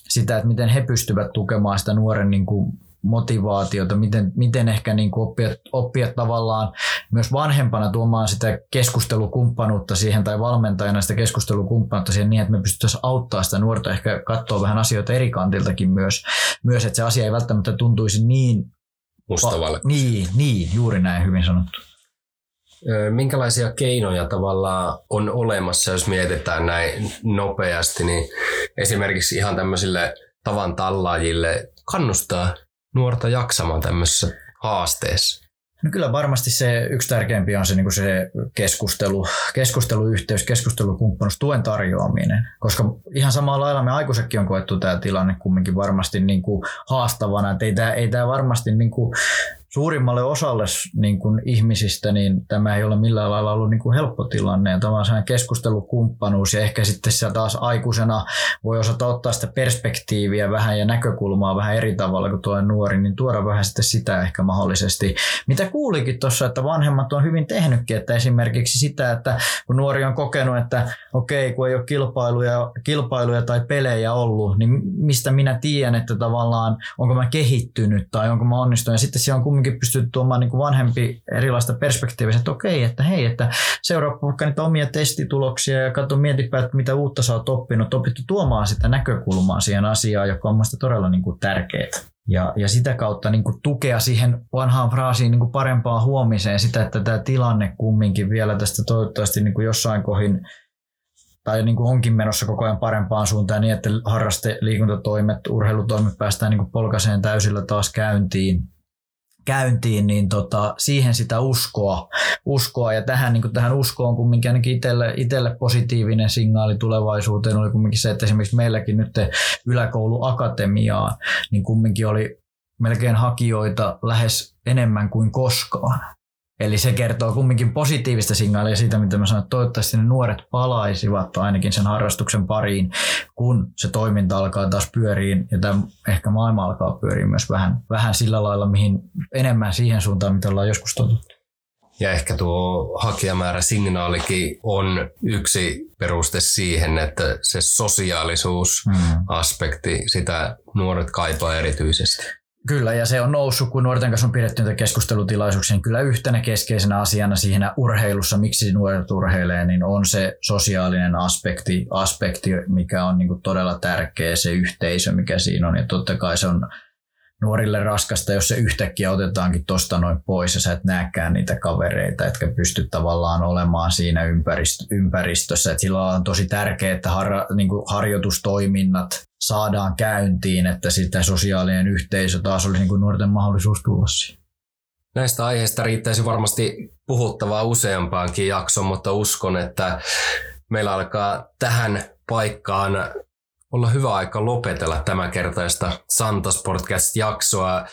sitä, että miten he pystyvät tukemaan sitä nuoren niin kuin motivaatiota, miten, miten ehkä niin kuin oppia, oppia tavallaan myös vanhempana tuomaan sitä keskustelukumppanuutta siihen tai valmentajana sitä keskustelukumppanuutta siihen niin, että me pystyttäisiin auttaa sitä nuorta ehkä katsoa vähän asioita eri kantiltakin myös, myös että se asia ei välttämättä tuntuisi niin Mustavalle. Niin, niin, juuri näin hyvin sanottu. Minkälaisia keinoja tavallaan on olemassa, jos mietitään näin nopeasti, niin esimerkiksi ihan tämmöisille tavan tallaajille kannustaa nuorta jaksamaan tämmöisessä haasteessa? No kyllä varmasti se yksi tärkeimpi on se, niin kuin se keskustelu, keskusteluyhteys, keskustelukumppanuus, tuen tarjoaminen. Koska ihan samalla lailla me aikuisetkin on koettu tämä tilanne kumminkin varmasti niin kuin haastavana. Että ei tämä, ei tämä varmasti niin kuin suurimmalle osalle niin kuin ihmisistä niin tämä ei ole millään lailla ollut niin kuin helppo tilanne. Tämä on keskustelukumppanuus ja ehkä sitten se taas aikuisena voi osata ottaa sitä perspektiiviä vähän ja näkökulmaa vähän eri tavalla kuin tuo nuori, niin tuoda vähän sitten sitä ehkä mahdollisesti. Mitä kuulikin tuossa, että vanhemmat on hyvin tehnytkin, että esimerkiksi sitä, että kun nuori on kokenut, että okei, kun ei ole kilpailuja, kilpailuja tai pelejä ollut, niin mistä minä tiedän, että tavallaan onko mä kehittynyt tai onko mä onnistunut. Ja sitten siellä on pystytty tuomaan niin kuin vanhempi erilaista perspektiivistä, että okei, että hei, että seuraa vaikka niitä omia testituloksia ja katso, mietipä, että mitä uutta sä oot oppinut, opittu tuomaan sitä näkökulmaa siihen asiaan, joka on mielestäni todella niin kuin tärkeää. Ja, ja sitä kautta niin kuin tukea siihen vanhaan fraasiin niin kuin parempaan huomiseen sitä, että tämä tilanne kumminkin vielä tästä toivottavasti niin kuin jossain kohin tai niin kuin onkin menossa koko ajan parempaan suuntaan niin, että harraste, liikuntatoimet, urheilutoimet päästään niin kuin polkaseen täysillä taas käyntiin käyntiin, niin tota, siihen sitä uskoa, uskoa ja tähän, niin tähän uskoon kumminkin itselle, itselle positiivinen signaali tulevaisuuteen oli kumminkin se, että esimerkiksi meilläkin nyt yläkouluakatemiaan, niin kumminkin oli melkein hakijoita lähes enemmän kuin koskaan. Eli se kertoo kumminkin positiivista signaalia siitä, mitä mä sanoin, että toivottavasti ne nuoret palaisivat ainakin sen harrastuksen pariin, kun se toiminta alkaa taas pyöriin ja tämä ehkä maailma alkaa pyöriä myös vähän, vähän sillä lailla, mihin enemmän siihen suuntaan, mitä ollaan joskus totuttu. Ja ehkä tuo hakijamäärä signaalikin on yksi peruste siihen, että se sosiaalisuusaspekti, hmm. sitä nuoret kaipaa erityisesti. Kyllä, ja se on noussut, kun nuorten kanssa on pidetty näitä keskustelutilaisuuksia, niin kyllä yhtenä keskeisenä asiana siinä urheilussa, miksi nuoret urheilee, niin on se sosiaalinen aspekti, aspekti mikä on niin todella tärkeä, se yhteisö, mikä siinä on. Ja totta kai se on nuorille raskasta, jos se yhtäkkiä otetaankin tuosta noin pois ja sä et näekään niitä kavereita, etkä pysty tavallaan olemaan siinä ympäristössä. Et sillä on tosi tärkeää, että har, niin harjoitustoiminnat saadaan käyntiin, että sitä sosiaalinen yhteisö taas olisi niin nuorten mahdollisuus tulla siihen. Näistä aiheista riittäisi varmasti puhuttavaa useampaankin jakson, mutta uskon, että meillä alkaa tähän paikkaan olla hyvä aika lopetella tämänkertaista Santa Sportcast-jaksoa.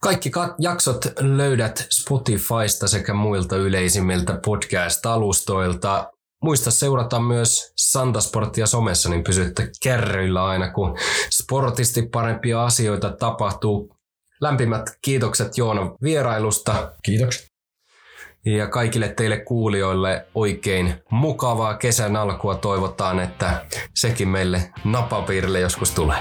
Kaikki jaksot löydät Spotifysta sekä muilta yleisimmiltä podcast-alustoilta. Muista seurata myös Santasporttia somessa, niin pysytte kärryillä aina, kun sportisti parempia asioita tapahtuu. Lämpimät kiitokset Joona vierailusta. Kiitokset. Ja kaikille teille kuulijoille oikein mukavaa kesän alkua toivotaan, että sekin meille napapiirille joskus tulee.